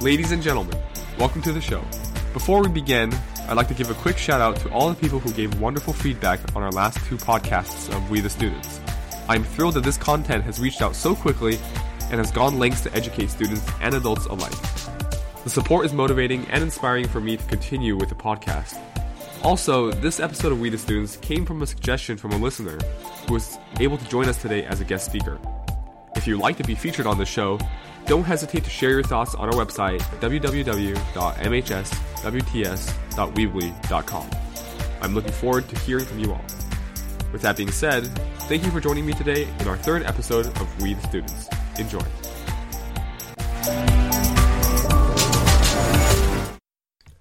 Ladies and gentlemen, welcome to the show. Before we begin, I'd like to give a quick shout out to all the people who gave wonderful feedback on our last two podcasts of We the Students. I'm thrilled that this content has reached out so quickly and has gone lengths to educate students and adults alike. The support is motivating and inspiring for me to continue with the podcast. Also, this episode of We the Students came from a suggestion from a listener who was able to join us today as a guest speaker. If you'd like to be featured on the show, don't hesitate to share your thoughts on our website, www.mhswts.weebly.com. I'm looking forward to hearing from you all. With that being said, thank you for joining me today in our third episode of We the Students. Enjoy.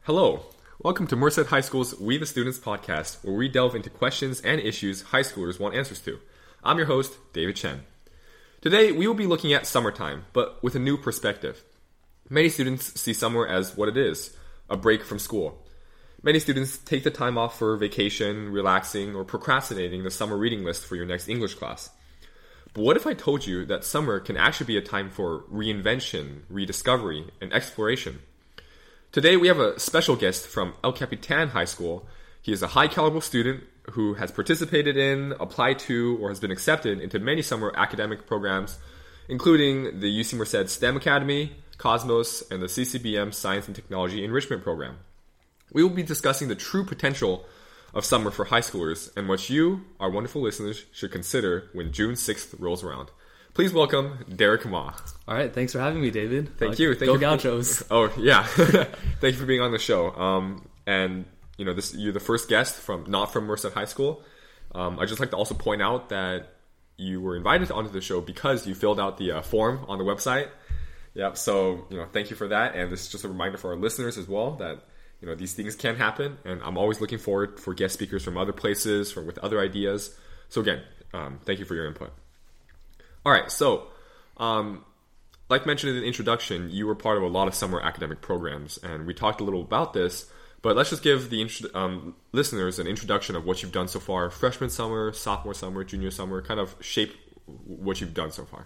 Hello, welcome to Merced High School's We the Students podcast, where we delve into questions and issues high schoolers want answers to. I'm your host, David Chen. Today, we will be looking at summertime, but with a new perspective. Many students see summer as what it is a break from school. Many students take the time off for vacation, relaxing, or procrastinating the summer reading list for your next English class. But what if I told you that summer can actually be a time for reinvention, rediscovery, and exploration? Today, we have a special guest from El Capitan High School. He is a high caliber student who has participated in, applied to, or has been accepted into many summer academic programs, including the UC Merced STEM Academy, Cosmos, and the CCBM Science and Technology Enrichment Program. We will be discussing the true potential of summer for high schoolers and what you, our wonderful listeners, should consider when June 6th rolls around. Please welcome Derek Ma. All right, thanks for having me, David. Thank Uh, you. Thank go you. for- Gauchos. Oh yeah, thank you for being on the show. Um, and you know, this you're the first guest from not from Merced High School. Um, I just like to also point out that you were invited onto the show because you filled out the uh, form on the website. Yep. So you know, thank you for that. And this is just a reminder for our listeners as well that you know these things can happen. And I'm always looking forward for guest speakers from other places, from with other ideas. So again, um, thank you for your input. All right. So. Um, like mentioned in the introduction, you were part of a lot of summer academic programs, and we talked a little about this. But let's just give the um, listeners an introduction of what you've done so far: freshman summer, sophomore summer, junior summer. Kind of shape what you've done so far.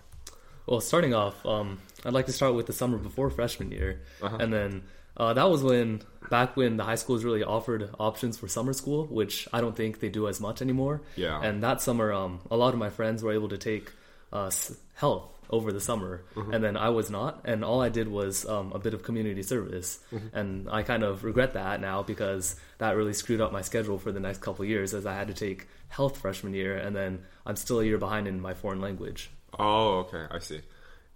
Well, starting off, um, I'd like to start with the summer before freshman year, Uh-huh. and then uh, that was when back when the high schools really offered options for summer school, which I don't think they do as much anymore. Yeah. And that summer, um, a lot of my friends were able to take uh, health over the summer, Mm-hmm. and then I was not, and all I did was um, a bit of community service, Mm-hmm. and I kind of regret that now because that really screwed up my schedule for the next couple years, as I had to take health freshman year, and then I'm still a year behind in my foreign language. Oh, okay, I see.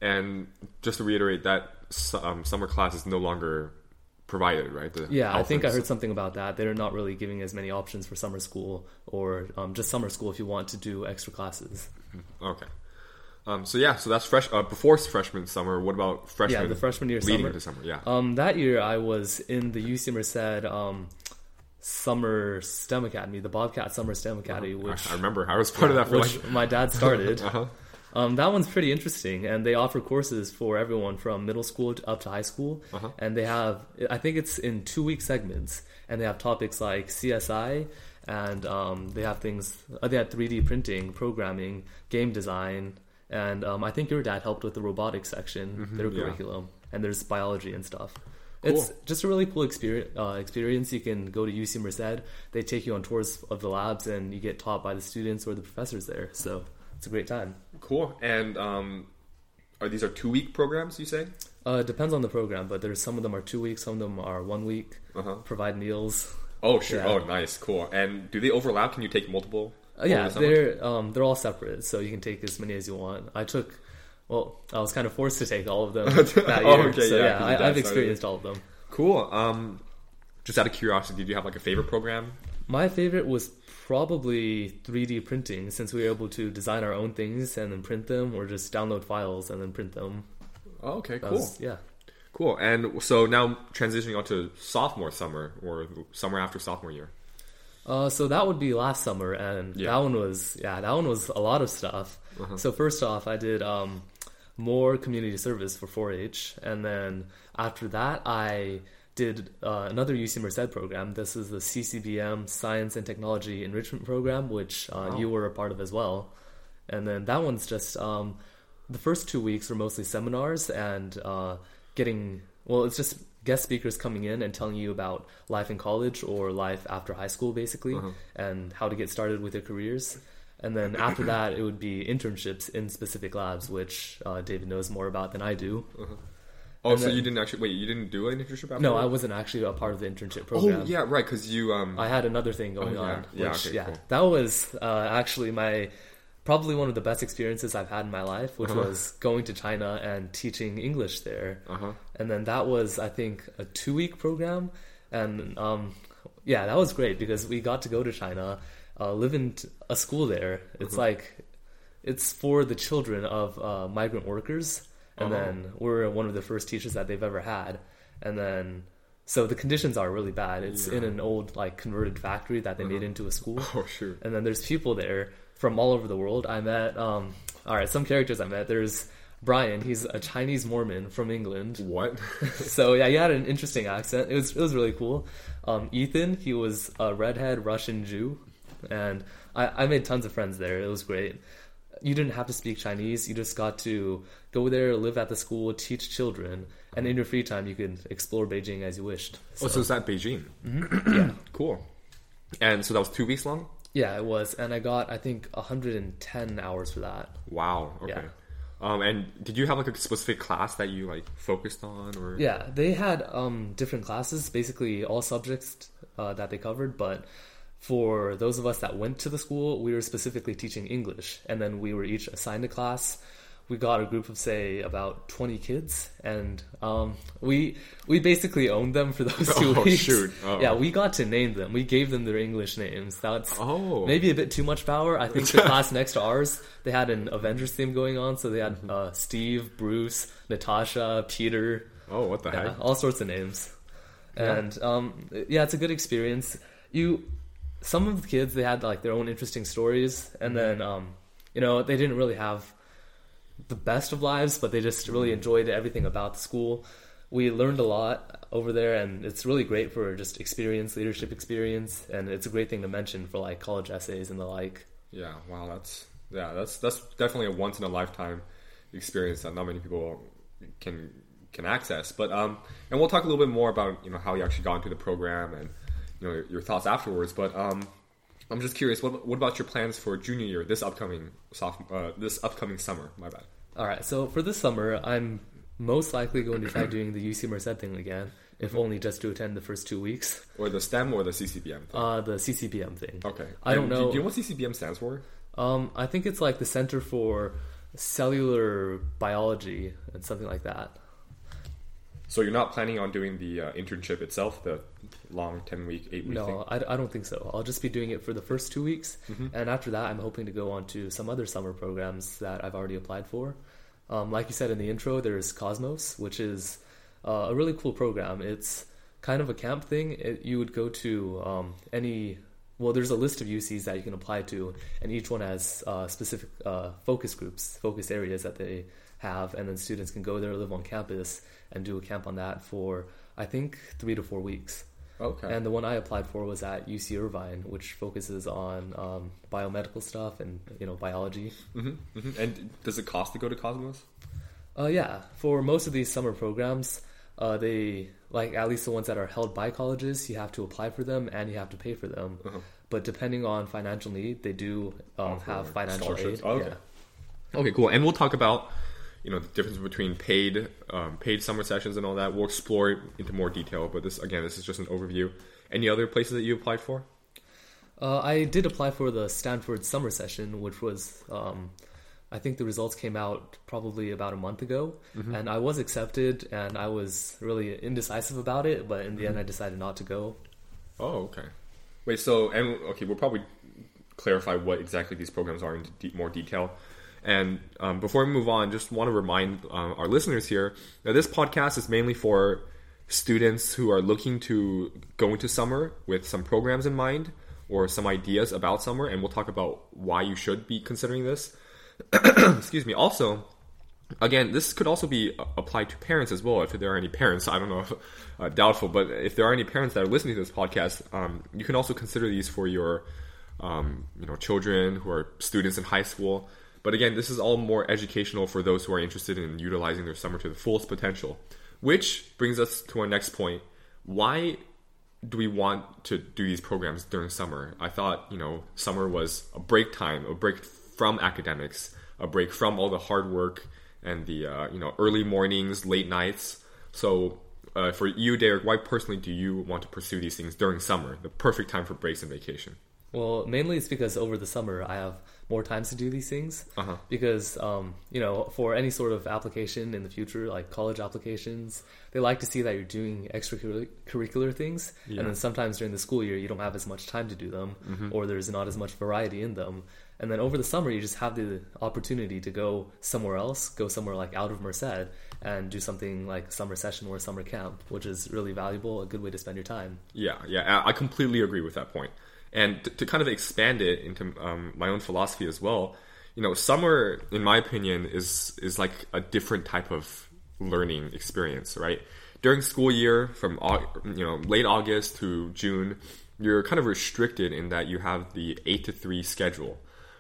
And just to reiterate, that um, summer class is no longer provided, right? The Yeah, I think I heard something about that. They're not really giving as many options for summer school or um, just summer school if you want to do extra classes. Okay. Um, so yeah, so that's fresh uh, before freshman summer. What about freshman? Yeah, the freshman year leading summer. into summer. Yeah. Um, that year I was in the UC Merced um, Summer STEM Academy, the Bobcat Summer STEM Academy, which I, remember I was part of that for which like. my dad started. Uh-huh. Um, that one's pretty interesting, and they offer courses for everyone from middle school to up to high school. Uh-huh. And they have, I think it's in two week segments, and they have topics like CSI, and um, they have things. Uh, they had 3D printing, programming, game design, and um, I think your dad helped with the robotics section, their Mm-hmm, yeah. curriculum, and there's biology and stuff. It's just a really cool experience. Uh, experience. You can go to UC Merced. They take you on tours of the labs, and you get taught by the students or the professors there. So it's a great time. Cool. And um, are these are two week programs? You say? Uh, it depends on the program, but there's some of them are two weeks, some of them are one week. Uh-huh. Provide meals. Oh sure. Yeah. Oh nice. Cool. And do they overlap? Can you take multiple? Uh, yeah, over the summer? they're um, they're all separate, so you can take as many as you want. I took, well, I was kind of forced to take all of them that Oh, year. okay, so yeah, yeah, 'cause your dad I, I've started experienced all of them. cool. Um, just out of curiosity, did you have like a favorite program? My favorite was probably 3D printing, since we were able to design our own things and then print them, or just download files and then print them. Oh, okay. That Cool. was- yeah. Cool. And so now transitioning on to sophomore summer or summer after sophomore year. Uh, so that would be last summer, and Yeah. that one was yeah, that one was a lot of stuff. Uh-huh. So first off, I did um, more community service for 4-H, and then after that, I did uh, another UC Merced program. This is the CCBM Science and Technology Enrichment Program, which uh, Wow. you were a part of as well. And then that one's just um, the first two weeks were mostly seminars, and uh, getting well, it's just guest speakers coming in and telling you about life in college or life after high school, basically, Uh-huh. and how to get started with your careers. And then after that, it would be internships in specific labs, which uh, David knows more about than I do. Oh, And so then- you didn't actually wait? You didn't do an internship after? No, that? I wasn't actually a part of the internship program. Oh program. yeah, right. Because you um. I had another thing going Oh, yeah. on. Yeah, okay, yeah, cool. that was uh, actually my probably one of the best experiences I've had in my life, which Uh-huh. was going to China and teaching English there. uh huh. And then that was, I think, a two week program, and um, yeah, that was great because we got to go to China, uh, live in a school there. It's Mhm. like it's for the children of uh, migrant workers, and Uh-huh. then we're one of the first teachers that they've ever had, and then. So the conditions are really bad. It's in an old like converted factory that they made Uh-huh. into a school, Oh shoot. and then there's people there from all over the world. I met, um, all right, some characters I met. There's Brian. He's a Chinese Mormon from England. What? so yeah, he had an interesting accent. It was it was really cool. Um, Ethan, he was a redhead Russian Jew, and I, I made tons of friends there. It was great. You didn't have to speak Chinese. You just got to go there, live at the school, teach children, and in your free time, you could explore Beijing as you wished. Oh, so is that Beijing? yeah, Cool. And so that was two weeks long. Yeah, it was, and I got I think 110 hours for that. Wow. Okay. Yeah. Um, and did you have like a specific class that you like focused on, or Yeah, they had um, different classes, basically all subjects uh, that they covered. But for those of us that went to the school, we were specifically teaching English, and then we were each assigned a class. We got a group of say about twenty kids, and um, we we basically owned them for those two Oh, weeks. shoot. Oh. Yeah, we got to name them. We gave them their English names. That's Oh. maybe a bit too much power. I think the class next to ours, they had an Avengers theme going on, so they had Mm-hmm. uh, Steve, Bruce, Natasha, Peter. Oh, what the Yeah, heck? all sorts of names. Yeah. And um, yeah, it's a good experience. You, some of the kids they had like their own interesting stories, Mm-hmm. and then um, you know they didn't really have the best of lives, but they just really Mm-hmm. enjoyed everything about the school. We learned a lot over there, and it's really great for just experience, leadership experience, and it's a great thing to mention for like college essays and the like. Yeah. Wow. That's yeah. That's that's definitely a once in a lifetime experience that not many people can can access. But um, and we'll talk a little bit more about you know how you actually got into the program and you know your, your thoughts afterwards. But um, I'm just curious. What what about your plans for junior year? This upcoming sophomore, uh, this upcoming summer. My bad. All right, so for this summer, I'm most likely going to try doing the UC Merced thing again, if only just to attend the first two weeks. Or the STEM or the CCBM. Thing? Uh, the CCBM thing. okay. I don't know. Do you know what CCBM stands for? Um, I think it's like the Center for Cellular Biology and something like that. So you're not planning on doing the uh, internship itself, the long ten week, eight week. No, I, I don't think so. I'll just be doing it for the first two weeks, Mm-hmm. and after that, I'm hoping to go on to some other summer programs that I've already applied for. Um, like you said in the intro, there's Cosmos, which is uh, a really cool program. It's kind of a camp thing. It, you would go to um, any well, there's a list of UCs that you can apply to, and each one has uh, specific uh, focus groups, focus areas that they have, and then students can go there, live on campus, and do a camp on that for I think three to four weeks. Okay. And the one I applied for was at UC Irvine, which focuses on um, biomedical stuff and you know biology. hmm hmm And does it cost to go to Cosmos? Uh, yeah, for most of these summer programs, uh, they like at least the ones that are held by colleges, you have to apply for them and you have to pay for them. Uh-huh. But depending on financial need, they do um, have financial aid. Oh, okay. Yeah. Okay, cool. And we'll talk about you know the difference between paid um, paid summer sessions and all that. We'll explore it into more detail. But this again, this is just an overview. Any other places that you applied for? Uh, I did apply for the Stanford summer session, which was, um, I think the results came out probably about a month ago, Mm-hmm. and I was accepted, and I was really indecisive about it, but in the Mm-hmm. end, I decided not to go. Oh, okay. Wait, so and okay, we'll probably clarify what exactly these programs are in de- more detail. And um, before we move on, just want to remind uh, our listeners here that this podcast is mainly for students who are looking to go into summer with some programs in mind or some ideas about summer, and we'll talk about why you should be considering this. Excuse me. Also, again, this could also be uh, applied to parents as well. If there are any parents, I don't know, if, uh, doubtful, but if there are any parents that are listening to this podcast, um, you can also consider these for your, um, you know, children who are students in high school. But again, this is all more educational for those who are interested in utilizing their summer to the fullest potential. Which brings us to our next point. Why do we want to do these programs during summer? I thought, you know, summer was a break time, a break from academics, a break from all the hard work and the, uh, you know, early mornings, late nights. So, uh, for you, Derek, why personally do you want to pursue these things during summer, the perfect time for breaks and vacation? Well, mainly it's because over the summer I have more times to do these things. Uh-huh. Because um, you know, for any sort of application in the future, like college applications, they like to see that you're doing extracurricular things, Yeah. and then sometimes during the school year you don't have as much time to do them, or there's not as much variety in them. And then over the summer, you just have the opportunity to go somewhere else, go somewhere like out of Merced, and do something like summer session or summer camp, which is really valuable, a good way to spend your time. Yeah, yeah, I completely agree with that point. And to, kind of expand it into um, my own philosophy as well, you know, summer, in my opinion, is is like a different type of learning experience, right? During school year, from you know late August to June, you're kind of restricted in that you have the eight to three schedule,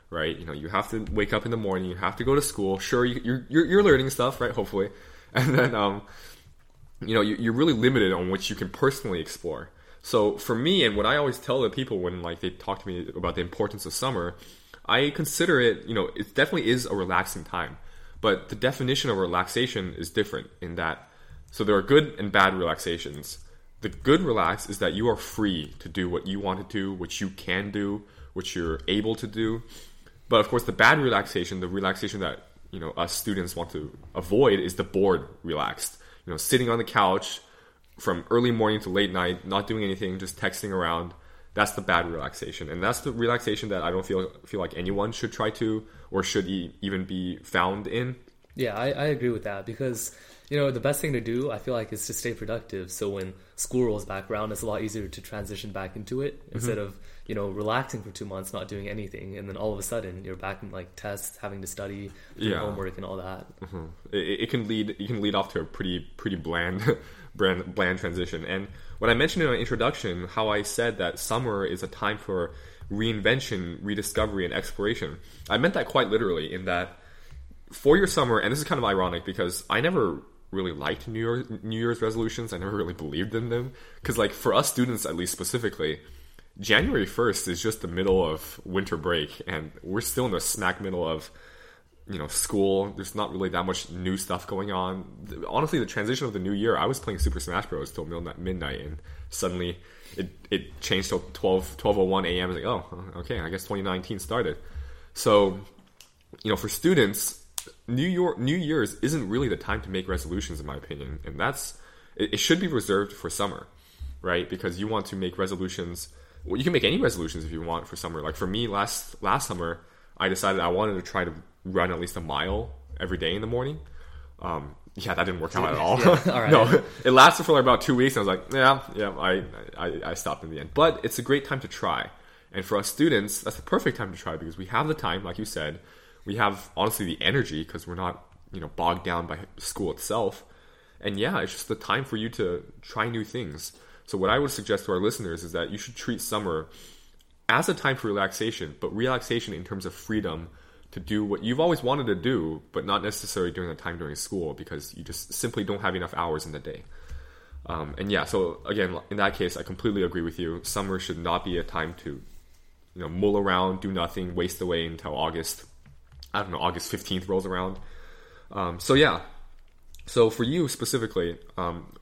right? You know, you have to wake up in the morning, you have to go to school. Sure, you, you're you're learning stuff, right? Hopefully, and then um, you know, you- you're really limited on what you can personally explore. So for me, and what I always tell the people when like they talk to me about the importance of summer, I consider it, you know, it definitely is a relaxing time. But the definition of relaxation is different in that, so there are good and bad relaxations. The good relax is that you are free to do what you want to do, what you can do, what you're able to do. But of course, the bad relaxation, the relaxation that you know us students want to avoid, is the bored relaxed. You know, sitting on the couch from early morning to late night, not doing anything, just texting around. That's the bad relaxation, and that's the relaxation that I don't feel feel like anyone should try to or should e- even be found in. Yeah, I, I agree with that because you know the best thing to do I feel like is to stay productive. So when school rolls back around, it's a lot easier to transition back into it Mm-hmm. instead of you know relaxing for two months, not doing anything, and then all of a sudden you're back in like tests, having to study, Yeah. homework, and all that. it, it can lead you can lead off to a pretty pretty bland bland bland transition. And when i mentioned in my introduction how i said that summer is a time for reinvention rediscovery and exploration i meant that quite literally in that for your summer and this is kind of ironic because i never really liked new year new year's resolutions. I never really believed in them. Because like for us students at least specifically january 1st is just the middle of winter break and we're still in the smack middle of you know school there's not really that much new stuff going on. Honestly the transition of the new year i was playing super smash bros. till midnight, and suddenly it, it changed till 12 1201 am like oh okay i guess 2019 started. So you know for students new york new year's isn't really the time to make resolutions in my opinion. And that's it, it should be reserved for summer right? Because you want to make resolutions well you can make any resolutions if you want for summer. Like for me last last summer i decided i wanted to try to run at least a mile every day in the morning. Um, yeah that didn't work out at all. Yeah, all right. no it lasted for like about two weeks and i was like yeah yeah I, I i stopped in the end. But it's a great time to try. And for us students that's the perfect time to try because we have the time like you said. We have honestly the energy because we're not you know bogged down by school itself. And yeah it's just the time for you to try new things. So what i would suggest to our listeners is that you should treat summer as a time for relaxation but relaxation in terms of freedom to do what you've always wanted to do but not necessarily during the time during school because you just simply don't have enough hours in the day. Um, and yeah so again in that case i completely agree with you. Summer should not be a time to you know mull around do nothing waste away until august i don't know august 15th rolls around. Um, so yeah. So for you specifically um,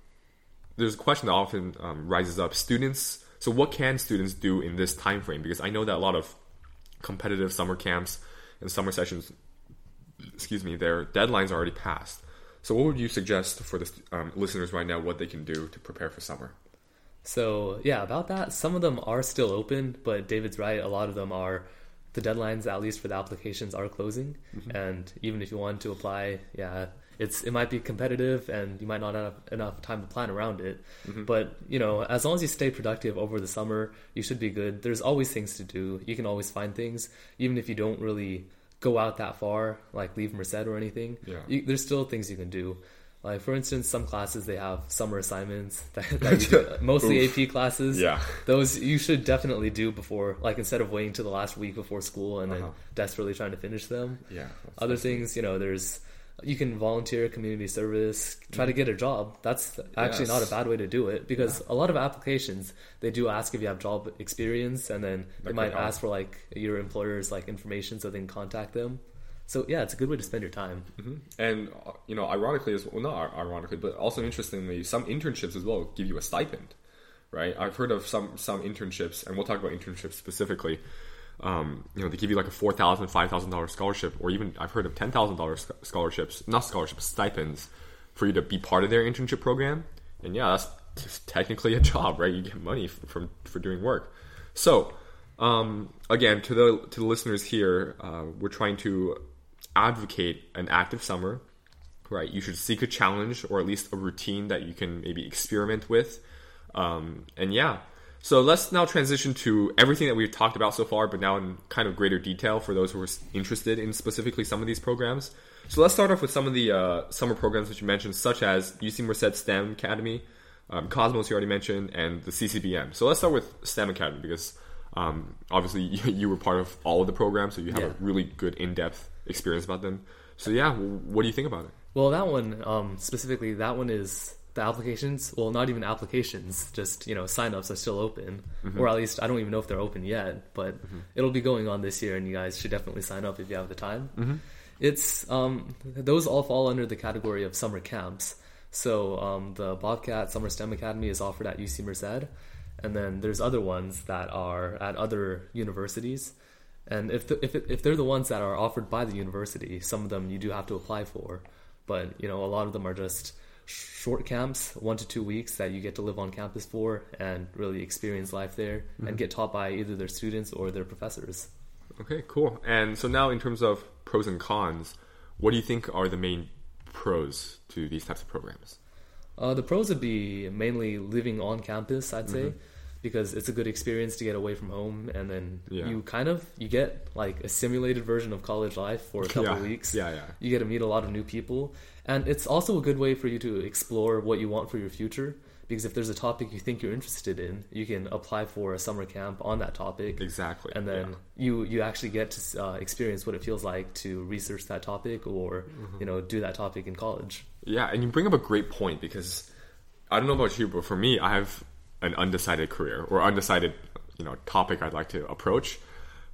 there's a question that often um, rises up. Students so what can students do in this time frame because i know that a lot of competitive summer camps and summer sessions excuse me their deadlines are already passed so what would you suggest for the um, listeners right now what they can do to prepare for summer So yeah, about that, some of them are still open, but David's right. A lot of them are the deadlines, at least for the applications, are closing. And even if you want to apply, yeah, it's it might be competitive, and you might not have enough time to plan around it. But you know, as long as you stay productive over the summer, you should be good. There's always things to do. You can always find things, even if you don't really go out that far, like leave Merced or anything. Yeah. You, there's still things you can do. Like for instance, some classes they have summer assignments that, that do, mostly AP classes. Yeah. those you should definitely do before, like instead of waiting to the last week before school and then Uh-huh. desperately trying to finish them. yeah Other things, you know, there's you can volunteer community service try to get a job that's actually not a bad way to do it because a lot of applications they do ask if you have job experience and then they might help. ask for like your employer's like information so they can contact them so yeah it's a good way to spend your time And uh, you know, ironically as well, not ironically, but also interestingly, some internships as well give you a stipend, right? I've heard of some some internships, and we'll talk about internships specifically. Um, you know, they give you like a four thousand, five thousand dollar scholarship, or even I've heard of ten thousand dollars scholarships, not scholarships, stipends, for you to be part of their internship program. And yeah, that's technically a job, right? You get money from for doing work. So, um, again, to the to the listeners here, uh, we're trying to advocate an active summer, right? You should seek a challenge or at least a routine that you can maybe experiment with. Um, and yeah, so let's now transition to everything that we've talked about so far, but now in kind of greater detail for those who are interested in specifically some of these programs. So let's start off with some of the uh, summer programs that you mentioned, such as UC Merced STEM Academy, um, Cosmos you already mentioned, and the CCBM. So let's start with STEM Academy because um, obviously you, you were part of all of the programs, so you have Yeah. a really good in-depth experience about them. So yeah, what do you think about it? Well, that one um, specifically, that one is the applications. Well, not even applications, just you know, signups are still open, or at least I don't even know if they're open yet. But it'll be going on this year, and you guys should definitely sign up if you have the time. It's um, those all fall under the category of summer camps. So um, the Bobcat Summer STEM Academy is offered at UC Merced, and then there's other ones that are at other universities. And if the, if it, if they're the ones that are offered by the university, some of them you do have to apply for. But you know, a lot of them are just short camps, one to two weeks that you get to live on campus for and really experience life there and get taught by either their students or their professors. Okay, cool. And so now, in terms of pros and cons, what do you think are the main pros to these types of programs? Uh, the pros would be mainly living on campus, I'd say, because it's a good experience to get away from home, and then Yeah. you kind of you get like a simulated version of college life for a couple Yeah. of weeks. Yeah, yeah. You get to meet a lot of new people, and it's also a good way for you to explore what you want for your future. Because if there's a topic you think you're interested in, you can apply for a summer camp on that topic. Exactly. And then yeah. you you actually get to uh, experience what it feels like to research that topic or Mm-hmm. you know do that topic in college. Yeah, and you bring up a great point because I don't know about you, but for me, I have an undecided career or undecided, you know, topic I'd like to approach.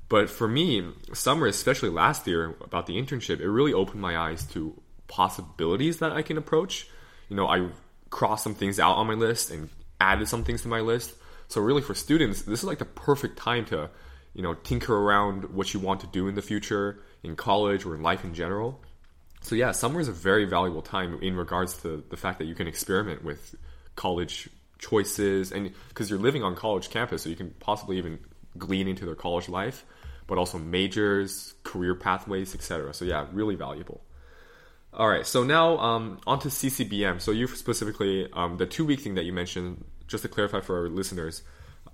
But for me, summer, especially last year about the internship, it really opened my eyes to possibilities that I can approach. You know, I crossed some things out on my list and added some things to my list. So really, for students, this is like the perfect time to, you know, tinker around what you want to do in the future in college or in life in general. So yeah, summer is a very valuable time in regards to the fact that you can experiment with college choices and because you're living on college campus, so you can possibly even glean into their college life, but also majors, career pathways, etc. So yeah, really valuable. All right, so now um, on to CCBM. So you specifically um, the two week thing that you mentioned, just to clarify for our listeners.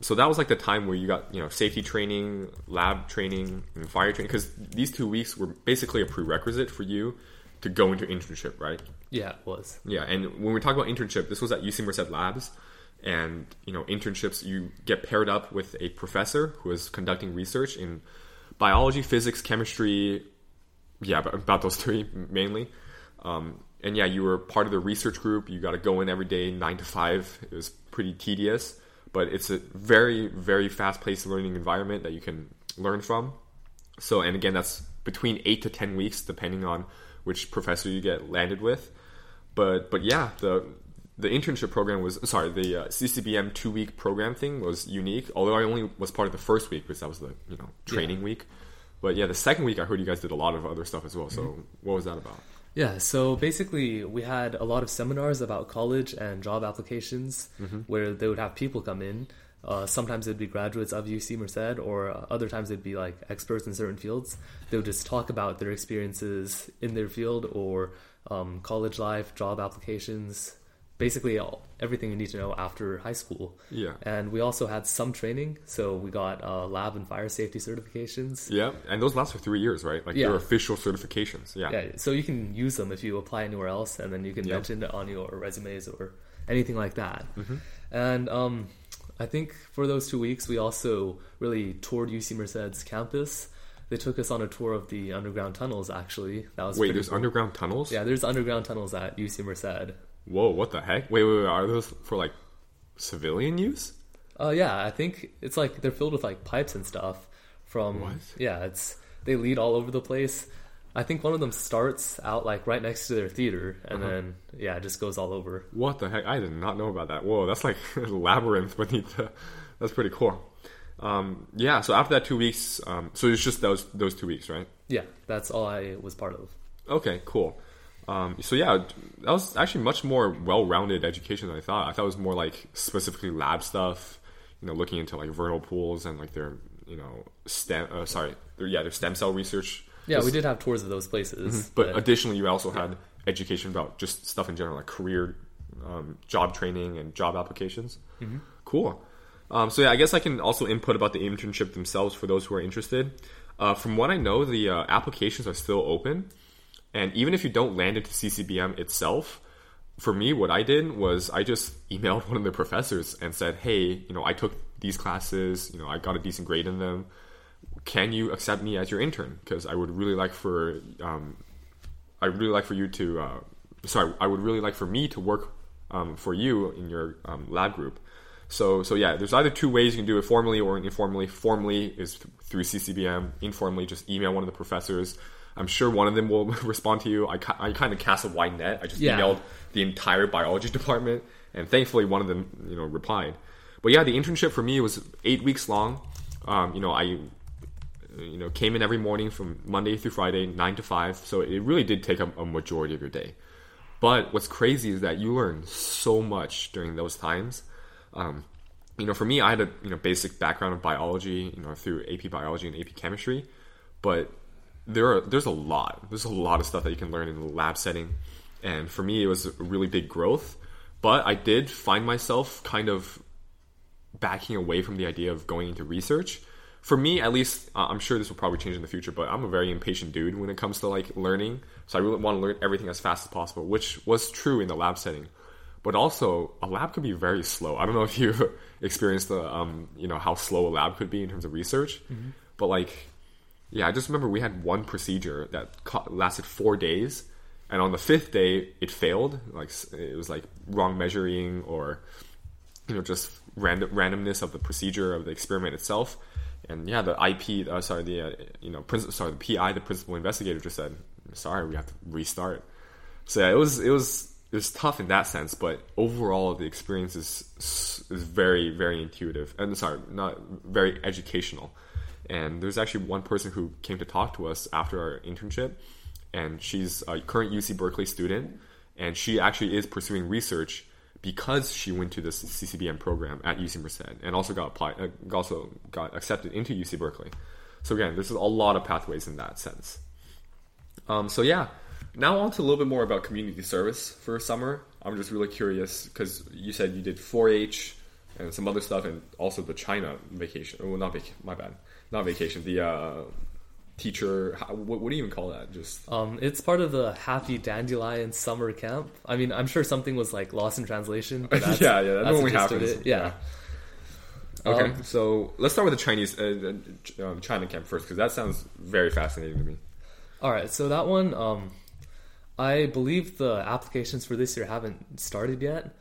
So that was like the time where you got you know safety training, lab training, and fire training because these two weeks were basically a prerequisite for you to go into internship, right? Yeah, it was. Yeah, and when we talk about internship, this was at UC Merced Labs, and you know internships you get paired up with a professor who is conducting research in biology, physics, chemistry. Yeah, about those three mainly. Um, and yeah, you were part of the research group. You got to go in every day, nine to five. It was pretty tedious, but it's a very, very fast-paced learning environment that you can learn from. So, and again, that's between eight to ten weeks, depending on which professor you get landed with. But but yeah, the the internship program was sorry, the uh, CCBM two week program thing was unique. Although I only was part of the first week because that was the you know training week. But yeah, the second week I heard you guys did a lot of other stuff as well. So what was that about? Yeah, so basically, we had a lot of seminars about college and job applications where they would have people come in. Uh, sometimes it'd be graduates of UC Merced, or other times it'd be like experts in certain fields. They would just talk about their experiences in their field or um, college life, job applications, basically all, everything you need to know after high school. Yeah. And we also had some training, so we got uh, lab and fire safety certifications. Yeah, and those last for three years, right? Like Yeah. your official certifications. Yeah. Yeah, so you can use them if you apply anywhere else, and then you can mention it on your resumes or anything like that. And um, I think for those two weeks, we also really toured UC Merced's campus. they took us on a tour of the underground tunnels. Actually, that was Wait, there's cool. underground tunnels? Yeah, there's underground tunnels at UC Merced. Whoa, what the heck? Wait, wait, wait. Are those for like civilian use? Uh, yeah, I think it's like they're filled with like pipes and stuff. From What? yeah, it's they lead all over the place. I think one of them starts out like right next to their theater, and Uh-huh. then yeah, it just goes all over. What the heck? I did not know about that. Whoa, that's like a labyrinth beneath the. That's pretty cool. Um, yeah, so after that two weeks, um, so it's just those those two weeks, right? Yeah, that's all I was part of. Okay, cool. Um, so yeah, that was actually much more well-rounded education than I thought. I thought it was more like specifically lab stuff, you know, looking into like vernal pools and like their, you know, stem. Uh, sorry, their, yeah, their stem cell research. Yeah, Just- we did have tours of those places, Mm-hmm. But additionally, you also had education about just stuff in general, like career, um, job training, and job applications. Cool. Um, so yeah, I guess I can also input about the internship themselves for those who are interested. Uh, from what I know, the uh, applications are still open, and even if you don't land into CCBM itself, for me, what I did was I just emailed one of the professors and said, "Hey, you know, I took these classes. You know, I got a decent grade in them. Can you accept me as your intern? Because I would really like for um, I really like for you to, uh, sorry, I would really like for me to work um, for you in your um, lab group. So, so yeah, there's either two ways you can do it formally or informally. Formally is through CCBM. Informally, just email one of the professors. I'm sure one of them will respond to you. I, I kind of cast a wide net. I just Yeah. emailed the entire biology department, and thankfully one of them, you know, replied. But yeah, the internship for me was eight weeks long. Um, you know, I you know came in every morning from Monday through Friday, nine to five. So it really did take a, a majority of your day. But what's crazy is that you learn so much during those times. Um, you know, for me, I had a you know basic background of biology, you know, through AP biology and AP chemistry, but there are there's a lot there's a lot of stuff that you can learn in the lab setting, and for me, it was a really big growth. But I did find myself kind of backing away from the idea of going into research. For me, at least, uh, I'm sure this will probably change in the future, but I'm a very impatient dude when it comes to like learning. So I really want to learn everything as fast as possible, which was true in the lab setting. But also, a lab could be very slow. I don't know if you've experienced the, um, you know, how slow a lab could be in terms of research. But like, yeah, I just remember we had one procedure that co- lasted four days, and on the fifth day it failed. Like it was like wrong measuring or you know just random randomness of the procedure of the experiment itself. And yeah, the IP, uh, sorry, the uh, you know, sorry, the PI, the principal investigator, just said, "Sorry, we have to restart." So yeah, it was it was it was tough in that sense, but overall the experience is is very very intuitive and sorry, not very educational. And there's actually one person who came to talk to us after our internship, and she's a current UC Berkeley student, and she actually is pursuing research because she went to this CCBM program at UC Merced and also got applied, uh, also got accepted into UC Berkeley. So again, there's a lot of pathways in that sense. Um, so yeah, now on to a little bit more about community service for summer. I'm just really curious because you said you did 4-H and some other stuff, and also the China vacation. Oh, not vac- my bad, not vacation. The uh, teacher. What, what do you even call that? Just Um, it's part of the Happy Dandelion summer camp. I mean, I'm sure something was like lost in translation. Yeah, yeah, that normally happens. it. Yeah. okay. Um, so let's start with the Chinese uh, um, China camp first because that sounds very fascinating to me. All right, so that one, um, I believe the applications for this year haven't started yet,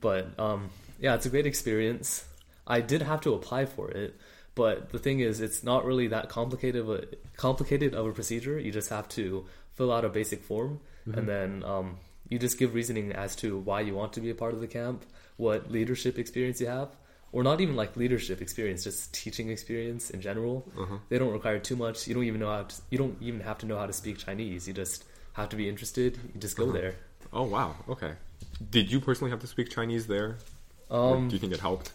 but um, yeah, it's a great experience. I did have to apply for it, but the thing is, it's not really that complicated of a complicated of a procedure. You just have to fill out a basic form, and mm-hmm. then um, you just give reasoning as to why you want to be a part of the camp, what leadership experience you have, or not even like leadership experience, just teaching experience in general. Mm-hmm. They don't require too much. You don't even know how to, you don't even have to know how to speak Chinese. You just have to be interested. You just go uh-huh. there. Oh wow. Okay. Did you personally have to speak Chinese there? Um, do you think it helped?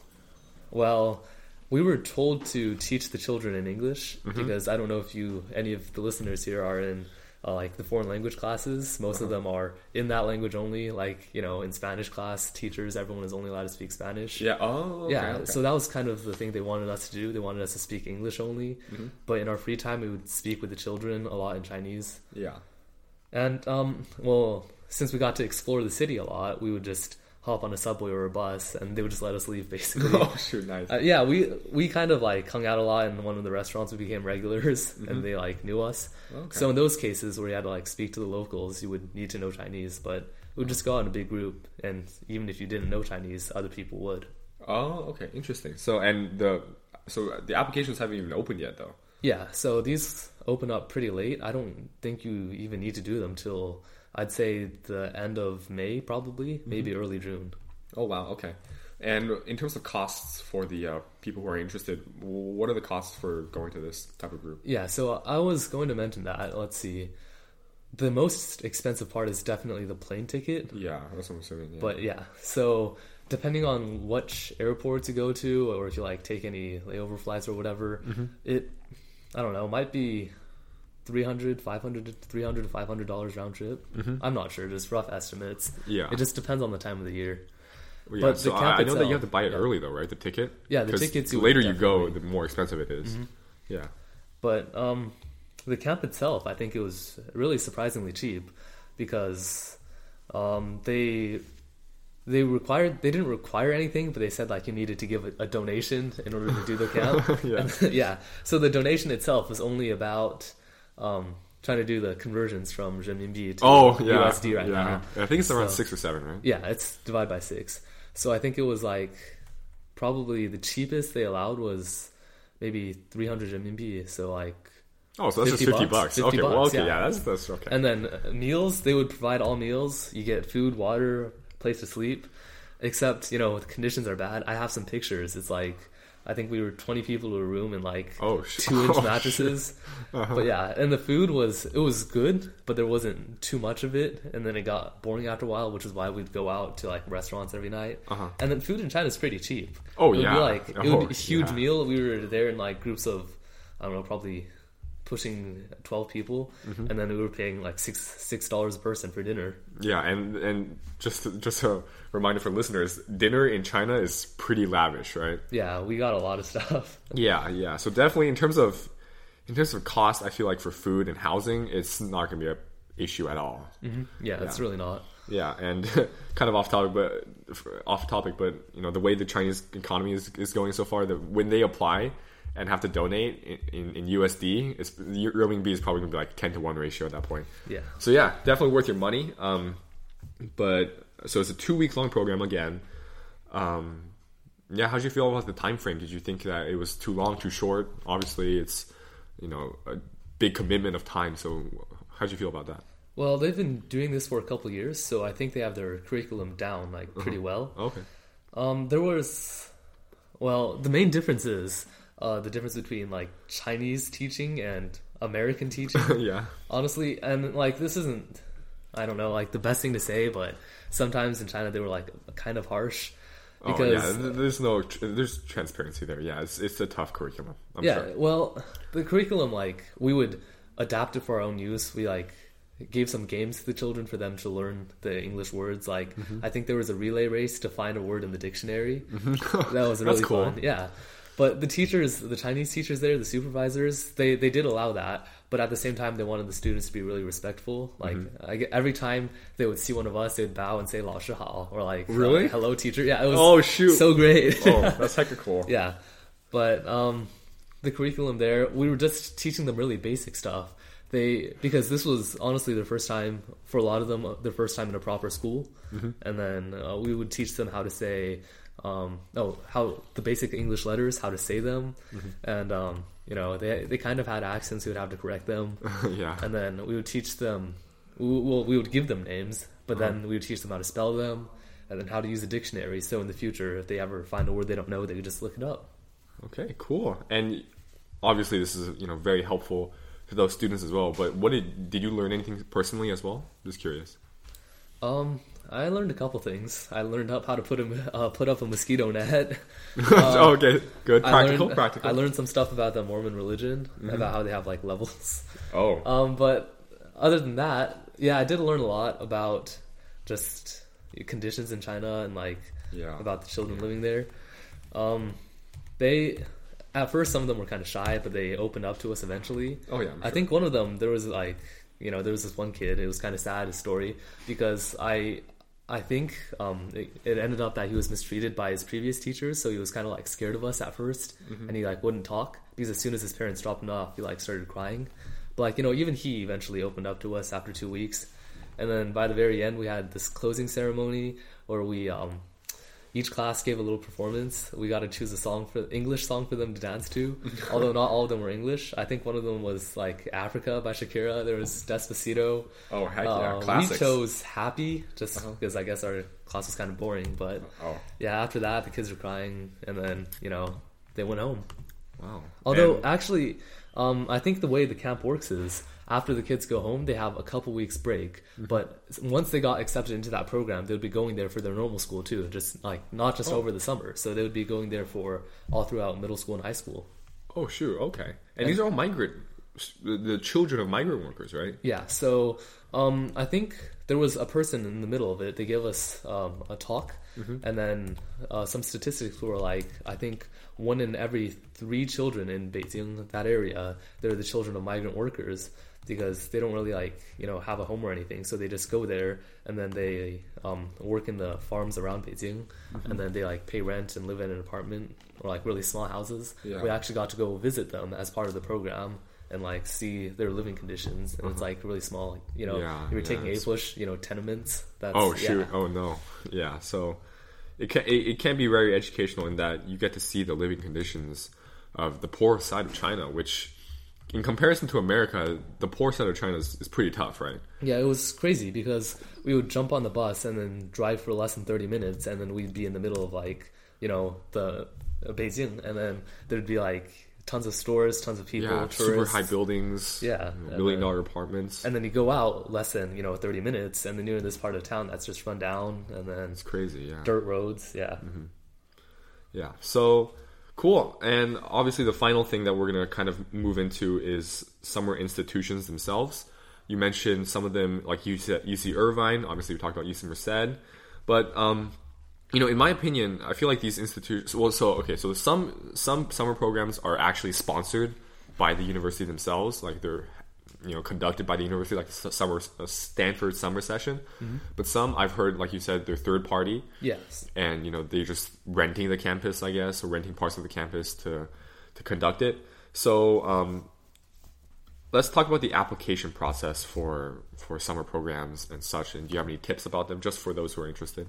Well, we were told to teach the children in English Mm-hmm. because I don't know if you any of the listeners here are in uh, like the foreign language classes. Most of Uh-huh. them are in that language only. Like you know, in Spanish class, teachers everyone is only allowed to speak Spanish. Yeah. Oh. Okay, yeah, okay. so that was kind of the thing they wanted us to do. They wanted us to speak English only, Mm-hmm. but in our free time, we would speak with the children a lot in Chinese. yeah. And um, well, since we got to explore the city a lot, we would just hop on a subway or a bus, and they would just let us leave basically. oh shoot, nice. Uh, yeah, we we kind of like hung out a lot in one of the restaurants. We became regulars, and they like knew us. Mm-hmm. Okay. So in those cases where you had to like speak to the locals, you would need to know Chinese. But we would just go out in a big group, and even if you didn't know Chinese, other people would. Oh, okay, interesting. So and the so the applications haven't even opened yet though. Yeah, so these open up pretty late. I don't think you even need to do them till I'd say the end of May, probably, Mm-hmm. maybe early June. Oh wow, okay. And in terms of costs for the uh, people who are interested, what are the costs for going to this type of group? Yeah, so I was going to mention that. Let's see. The most expensive part is definitely the plane ticket. Yeah, that's what I'm assuming. Yeah. But yeah, so depending on which airport to go to, or if you like take any layover flights or whatever, Mm-hmm. it, I don't know, might be 300 500 to 300 to 500 dollars round trip. I'm not sure, just rough estimates. Mm-hmm. Yeah. It just depends on the time of the year. Well, yeah, but so the I, camp I know that you itself- have to buy it yeah. early though, right? The ticket. Yeah, the tickets The later you go, the more expensive it is. Yeah. But um, the camp itself, I think it was really surprisingly cheap because um, they they required they didn't require anything, but they said like you needed to give a, a donation in order to do the camp. Yeah. And- yeah. So the donation itself was only about um, trying to do the conversions from renminbi to Oh yeah. USD right yeah. now. I think it's around So- six or seven, right? Yeah, it's divided by six. So I think it was like probably the cheapest they allowed was maybe 300 renminbi. So like Oh, so that's just 50 bucks? bucks. 50 okay, well, okay, yeah. yeah, that's that's okay. And then uh, meals, they would provide all meals. You get food, water, place to sleep. Except, you know, the conditions are bad. I have some pictures. It's like, I think we were 20 people to a room and like Oh, sh- two inch oh, mattresses. Uh-huh. But yeah, and the food was, it was good, but there wasn't too much of it. And then it got boring after a while, which is why we'd go out to like restaurants every night. Uh-huh. And then food in China is pretty cheap. Oh, it would yeah. Be like, it would be a huge yeah. meal. We were there in like groups of, I don't know, probably pushing 12 people. Mm-hmm. And then we were paying like six six dollars a person for dinner. Yeah, and and just just a reminder for listeners, dinner in China is pretty lavish, right? Yeah, we got a lot of stuff. Yeah, yeah. So definitely in terms of in terms of cost, I feel like for food and housing, it's not going to be a issue at all. Yeah, it's really not. Yeah, and kind of off topic, but off topic, but you know the way the Chinese economy is, is going so far, that when they apply and have to donate in, in, in USD, it's the renminbi is probably going to be like ten to one ratio at that point. Yeah. So yeah, definitely worth your money. Um, but so it's a two week long program again. Um, yeah, how did you feel about the time frame? Did you think that it was too long, too short? Obviously, it's you know a big commitment of time. So how did you feel about that? Well, they've been doing this for a couple years, so I think they have their curriculum down like pretty Uh-huh. well. Okay. Um, there was, well, the main difference is uh, the difference between like Chinese teaching and American teaching. yeah. honestly and like this isn't i don't know like the best thing to say but sometimes in china they were like kind of harsh Oh, because yeah, there's no there's transparency there. Yeah, it's it's a tough curriculum. I'm yeah well the curriculum like we would adapt it for our own use we like gave some games to the children for them to learn the english words like Mm-hmm. i think there was a relay race to find a word in the dictionary that was really cool. fun yeah but the teachers, the Chinese teachers there, the supervisors, they they did allow that. But at the same time, they wanted the students to be really respectful. Mm-hmm. Like mm-hmm. I, every time they would see one of us, they'd bow and say "Lao Shi Hao" or like uh, "Really, uh, hello, teacher." Yeah, it was oh shoot, so great. oh, that's hecka cool. yeah, but um, the curriculum there, we were just teaching them really basic stuff. They because this was honestly their first time for a lot of them, their first time in a proper school, mm-hmm. and then uh, we would teach them how to say um, oh, how the basic English letters, how to say them, and um, you know they they kind of had accents, we would have to correct them, yeah. and then we would teach them, we, well, we would give them names, but then we would teach them how to spell them. And then how to use a dictionary, so in the future, if they ever find a word they don't know, they could just look it up. Okay, cool. And obviously, this is you know very helpful to those students as well. But what did did you learn anything personally as well? Just curious. Um, I learned a couple things. I learned up how to put a uh, put up a mosquito net. oh, okay, good. I Practical, learned, practical. I learned some stuff about the Mormon religion, about how they have like levels. oh, Um, but other than that, yeah, I did learn a lot about just conditions in China and like yeah. about the children living there. Um, they at first some of them were kind of shy, but they opened up to us eventually. oh yeah. I think one of them there was like you know there was this one kid. It was kind of sad his story because I I think um, it, it ended up that he was mistreated by his previous teachers, so he was kind of like scared of us at 1st and he like wouldn't talk because as soon as his parents dropped him off, he like started crying. But like you know, even he eventually opened up to us after two weeks, and then by the very end, we had this closing ceremony where we um, each class gave a little performance. We got to choose a song for English song for them to dance to. Although not all of them were English. I think one of them was like Africa by Shakira. There was Despacito. Oh, heck yeah. Uh, we chose Happy just because I guess our class was kind of boring. But Oh, yeah, after that, the kids were crying, and then you know they went home. wow. Although And- actually, um, I think the way the camp works is after the kids go home, they have a couple weeks break. Mm-hmm. But once they got accepted into that program, they would be going there for their normal school too, just like not just Oh. over the summer. So they would be going there for all throughout middle school and high school. oh, sure. Okay. And these are all migrant, the, children of migrant workers, right? Yeah. So um, I think there was a person in the middle of it. They gave us um, a talk, and then uh, some statistics were like, I think one in every three children in Beijing, that area, they're the children of migrant workers because they don't really like you know have a home or anything. So they just go there and then they um, work in the farms around Beijing, and then they like pay rent and live in an apartment or like really small houses. Yeah. We actually got to go visit them as part of the program. And like see their living conditions, and it's like really small. You know, Yeah, you were yeah, taking a push, you know, tenements. That's Oh, shoot. Oh, no. Yeah. So it can, it, it can be very educational in that you get to see the living conditions of the poor side of China, which in comparison to America, the poor side of China is, is pretty tough, right? Yeah, it was crazy because we would jump on the bus and then drive for less than 30 minutes and then we'd be in the middle of like, you know, the uh, Beijing and then there'd be like tons of stores, tons of people, yeah. tourists. Super high buildings. Yeah, Million dollar apartments. And then you go out less than, you know, 30 minutes and then you're in this part of town that's just run down and then it's crazy. Yeah. dirt roads. Yeah. Yeah. So cool. And obviously, the final thing that we're going to kind of move into is summer institutions themselves. You mentioned some of them, like UC, UC Irvine. Obviously, we talked about UC Merced. But um, you know, in my opinion, I feel like these institutions. Well, so okay, so some some summer programs are actually sponsored by the university themselves, like they're you know conducted by the university, like a summer a Stanford summer session. But some I've heard, like you said, they're third party Yes. and you know they're just renting the campus, I guess, or renting parts of the campus to to conduct it. So um, let's talk about the application process for for summer programs and such. And do you have any tips about them, just for those who are interested?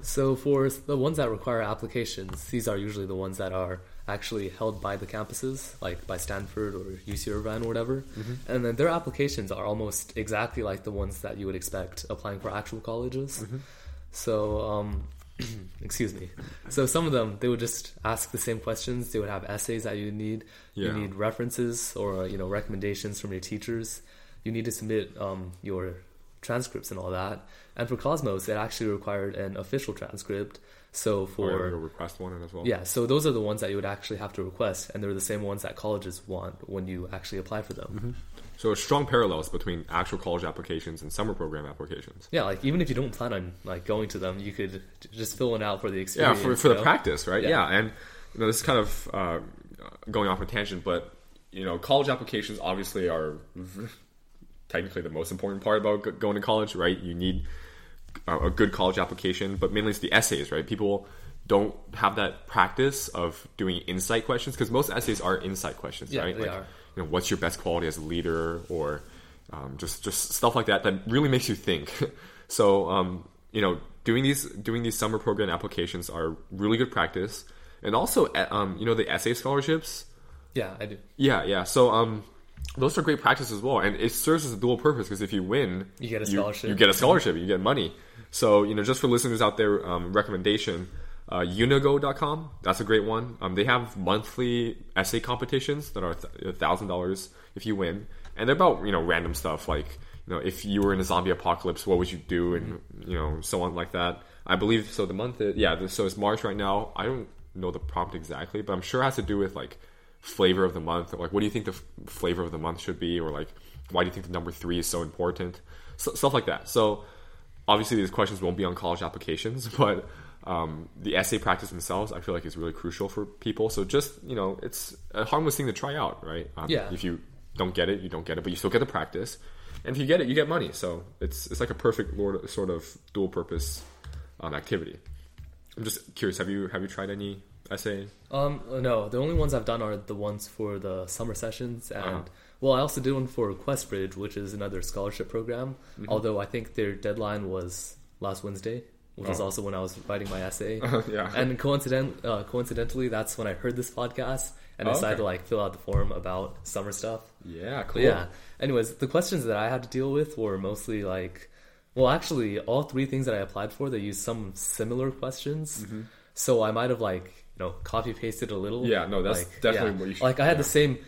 So for the ones that require applications, these are usually the ones that are actually held by the campuses, like by Stanford or UC Irvine or whatever. And then their applications are almost exactly like the ones that you would expect applying for actual colleges. So, um, excuse me. So some of them they would just ask the same questions. They would have essays that you need. Yeah. You need references or you know recommendations from your teachers. You need to submit um, your transcripts and all that. And for Cosmos, it actually required an official transcript. So for you'll request one as well. yeah, so those are the ones that you would actually have to request, and they're the same ones that colleges want when you actually apply for them. So strong parallels between actual college applications and summer program applications. Yeah, like even if you don't plan on like going to them, you could just fill one out for the experience. Yeah, for, for the know? practice, right? Yeah. Yeah, and you know this is kind of uh, going off a tangent, but you know college applications obviously are technically the most important part about go- going to college, right? You need a, good college application, but mainly it's the essays, right? People don't have that practice of doing insight questions because most essays are insight questions, Yeah, right? they like, are. you know, what's your best quality as a leader, or um, just just stuff like that that really makes you think. so um, you know, doing these doing these summer program applications are really good practice, and also um, you know the essay scholarships. Yeah, I do. Yeah, yeah. So um, those are great practice as well, and it serves as a dual purpose because if you win, You get a you, scholarship. you get a scholarship, you get money. So you know, just for listeners out there, um, recommendation. Uh, Unigo.com, that's a great one. Um, they have monthly essay competitions that are a thousand dollars if you win, and they're about you know random stuff like you know if you were in a zombie apocalypse, what would you do, and you know so on like that. I believe so. The month, is, yeah, so it's March right now. I don't know the prompt exactly, but I'm sure it has to do with like flavor of the month. Like, what do you think the f- flavor of the month should be, or like why do you think the number three is so important? So, stuff like that. So obviously these questions won't be on college applications, but um, the essay practice themselves, I feel like is really crucial for people. So just you know, it's a harmless thing to try out, right? Um, Yeah. If you don't get it, you don't get it, but you still get the practice. and if you get it, you get money. So it's it's like a perfect lord, sort of dual purpose um, activity. I'm just curious. Have you have you tried any essay? Um, no, the only ones I've done are the ones for the summer sessions, and Uh-huh. Well, I also did one for Questbridge, which is another scholarship program. Mm-hmm. Although I think their deadline was last Wednesday, which was Oh. also when I was writing my essay. yeah. and coincident, uh, coincidentally, that's when I heard this podcast and Oh, decided okay. to like fill out the form about summer stuff. yeah. But yeah. Anyways, the questions that I had to deal with were mostly like, well, actually, all three things that I applied for, they used some similar questions. So I might have like, you know, copy pasted a little. Mm-hmm. Yeah, no, that's Like, definitely yeah. what you should- Like I had yeah. the same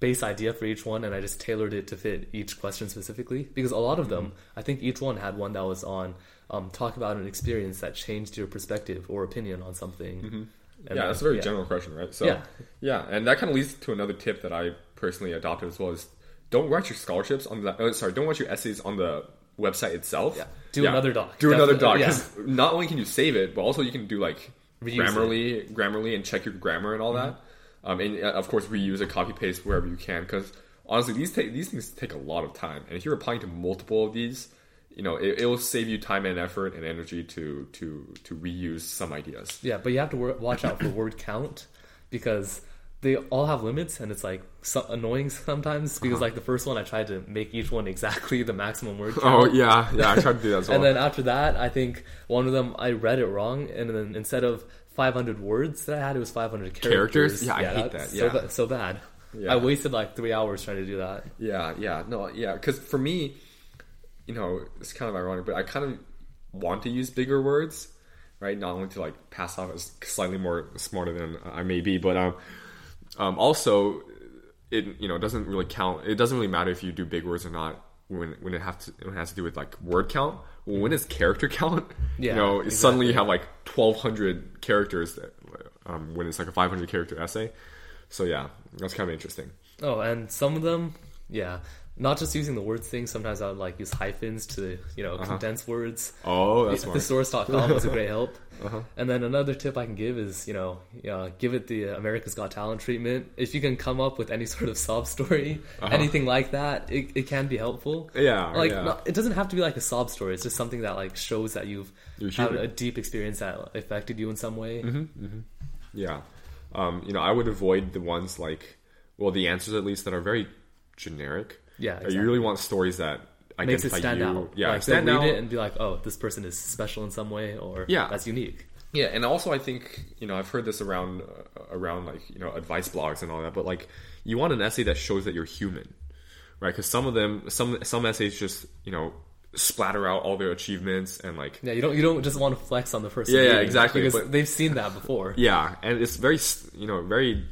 base idea for each one, and I just tailored it to fit each question specifically. Because a lot of them, Mm-hmm. I think each one had one that was on um, talk about an experience that changed your perspective or opinion on something. And yeah, then- that's a very yeah. general question, right? So Yeah. yeah, and that kind of leads to another tip that I personally adopted as well is don't write your scholarships on the uh, sorry, don't write your essays on the website itself. Yeah. Do another doc. Do another doc Definitely, because not only can you save it, but also you can do like Reuse Grammarly, Grammarly, and check your grammar and all that. Um, and uh, of course, reuse a copy paste wherever you can. Because honestly, these take these things take a lot of time, and if you're applying to multiple of these, you know, it, it will save you time and effort and energy to to to reuse some ideas. Yeah, but you have to wor- watch out for word count because they all have limits, and it's like so annoying sometimes. Because Uh-huh. like the first one, I tried to make each one exactly the maximum word Oh yeah, yeah, I tried to do that as well. And then after that, I think one of them I read it wrong, and then instead of 500 words that I had, it was 500 characters. Characters? Yeah, I hate that, So, yeah. ba- so bad. Yeah. I wasted like three hours trying to do that. Yeah, yeah, no, yeah. Because for me, you know, it's kind of ironic, but I kind of want to use bigger words, right? Not only to like pass off as slightly more smarter than I may be, but um, um, also it you know doesn't really count. It doesn't really matter if you do big words or not when when it have to when it has to do with like word count. When it's character count, Yeah, you know, suddenly you have like twelve hundred characters that, um, when it's like a five hundred character essay. So yeah, that's kind of interesting. Oh, and some of them, yeah, not just using the words thing. Sometimes I would like use hyphens to you know condense words. Oh, Uh-huh. that's smart. thesaurus.com was a great help. Uh-huh. And then another tip I can give is, you know, uh, give it the America's Got Talent treatment. If you can come up with any sort of sob story, anything like that, it, it can be helpful. Uh-huh. Yeah, like yeah. not- it doesn't have to be like a sob story. It's just something that like shows that you've had a deep experience that affected you in some way. Yeah. Um, you know, I would avoid the ones like, well, the answers at least that are very generic. Yeah, Uh, You really want stories that Makes it stand you. out. Yeah, like stand out. read it and be like, oh, this person is special in some way, or Yeah. that's unique. Yeah, and also I think you know I've heard this around uh, around like you know advice blogs and all that, but like you want an essay that shows that you're human, right? Because some of them, some some essays just you know splatter out all their achievements and like Yeah, you don't you don't just want to flex on the person. Yeah, yeah, exactly, Because but- they've seen that before. Yeah, and it's very, you know, very,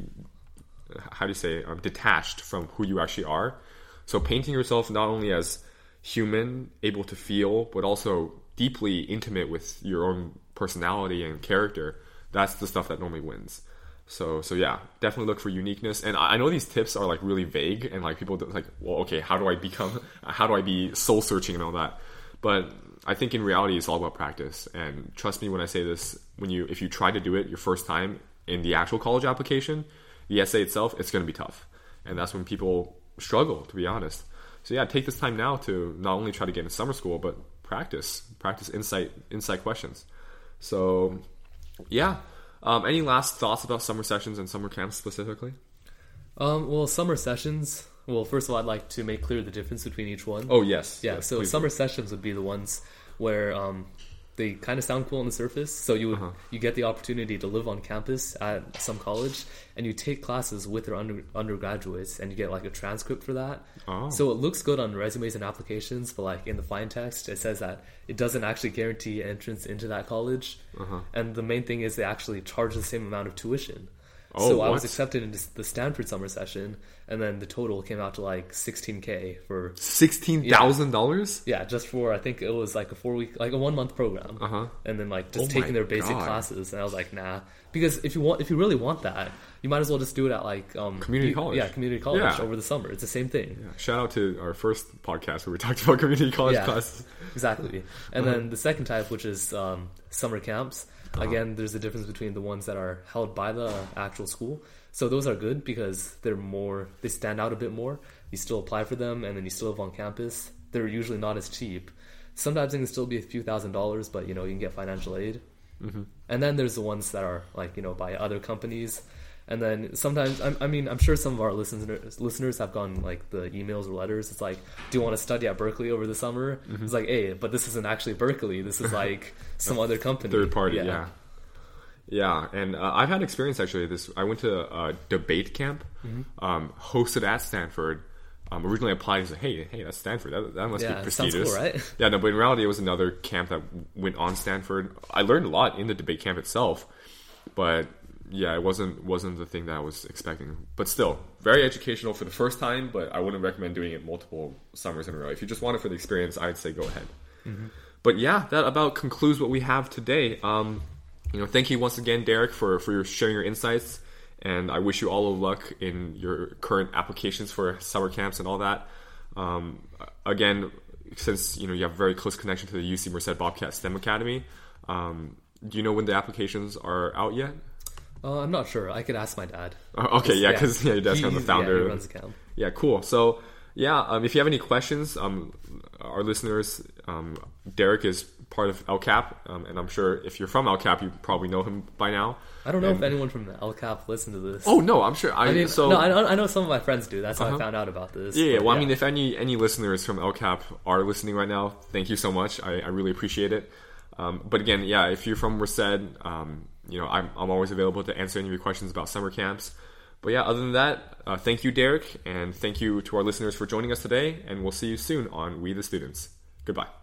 how do you say, um, detached from who you actually are. So painting yourself not only as human, able to feel, but also deeply intimate with your own personality and character. That's the stuff that normally wins. So, so yeah, definitely look for uniqueness. And I I know these tips are like really vague, and like people like, well, okay, how do I become? How do I be soul searching and all that? But I think in reality, it's all about practice. And trust me when I say this: when you if you try to do it your first time in the actual college application, the essay itself, it's going to be tough, and that's when people struggle. To be honest, so yeah, take this time now to not only try to get into summer school, but practice, practice insight, insight questions. So, yeah. Um, any last thoughts about summer sessions and summer camps specifically? Um, well, summer sessions. Well, first of all, I'd like to make clear the difference between each one. Oh yes, yeah. yes, so summer sessions would be the ones where um, they kind of sound cool on the surface. So you Uh-huh. you get the opportunity to live on campus at some college, and you take classes with their under, undergraduates, and you get like a transcript for that. Oh. So it looks good on resumes and applications, but like in the fine text, it says that it doesn't actually guarantee entrance into that college. Uh-huh. And the main thing is they actually charge the same amount of tuition. Oh, so I was accepted into the Stanford summer session, and then the total came out to like 16k for Sixteen thousand dollars. yeah, just for I think it was like a four week, like a one month program, Uh-huh. and then like just Oh taking their basic God. classes. And I was like, nah, because if you want, if you really want that, you might as well just do it at like um, Community college. Yeah, community college Yeah. over the summer. It's the same thing. Yeah, shout out to our first podcast where we talked about community college classes. Exactly. And Uh-huh. then the second type, which is um, summer camps. Again, there's a difference between the ones that are held by the actual school. So those are good because they're more, they stand out a bit more. You still apply for them, and then you still live on campus. they're usually not as cheap. Sometimes they can still be a few thousand dollars, but you know you can get financial aid. Mm-hmm. And then there's the ones that are like you know by other companies. And then sometimes, I, I mean, I'm sure some of our listeners listeners have gotten like the emails or letters. It's like, do you want to study at Berkeley over the summer? Mm-hmm. It's like, hey, but this isn't actually Berkeley. This is like some other company, Third party, yeah. Yeah, and uh, I've had experience actually. This I went to a debate camp Mm-hmm. um, hosted at Stanford. Um, originally applied and said, "Hey, hey, that's Stanford. That, that must Yeah, be prestigious." cool, right? Yeah, no, but in reality, it was another camp that went on Stanford. I learned a lot in the debate camp itself, but yeah, it wasn't wasn't the thing that I was expecting. But still, very educational for the first time. But I wouldn't recommend doing it multiple summers in a row. If you just want it for the experience, I'd say go ahead. But yeah, that about concludes what we have today. Um, you know, thank you once again, Derek, for for your sharing your insights, and I wish you all of luck in your current applications for summer camps and all that. Um, again, since you know you have a very close connection to the UC Merced Bobcat STEM Academy, um, do you know when the applications are out yet? Uh, I'm not sure. I could ask my dad. Oh, okay, yeah, because yeah, your dad's kind of the yeah, founder. he runs camp. Yeah, cool. So, yeah, um, if you have any questions, um, our listeners, um, Derek is part of LCAP, um, and I'm sure if you're from LCAP, you probably know him by now. I don't know And- if anyone from the LCAP listened to this. Oh no, I'm sure. I, I mean, so no, I know, I know some of my friends do. That's how Uh-huh. I found out about this. yeah, yeah. Well, I mean, if any any listeners from LCAP are listening right now, thank you so much. I, I really appreciate it. Um, but again, yeah, if you're from Merced, um, you know, I'm I'm always available to answer any of your questions about summer camps. But yeah, other than that, uh, thank you, Derek, and thank you to our listeners for joining us today. And we'll see you soon on We the Students. Goodbye.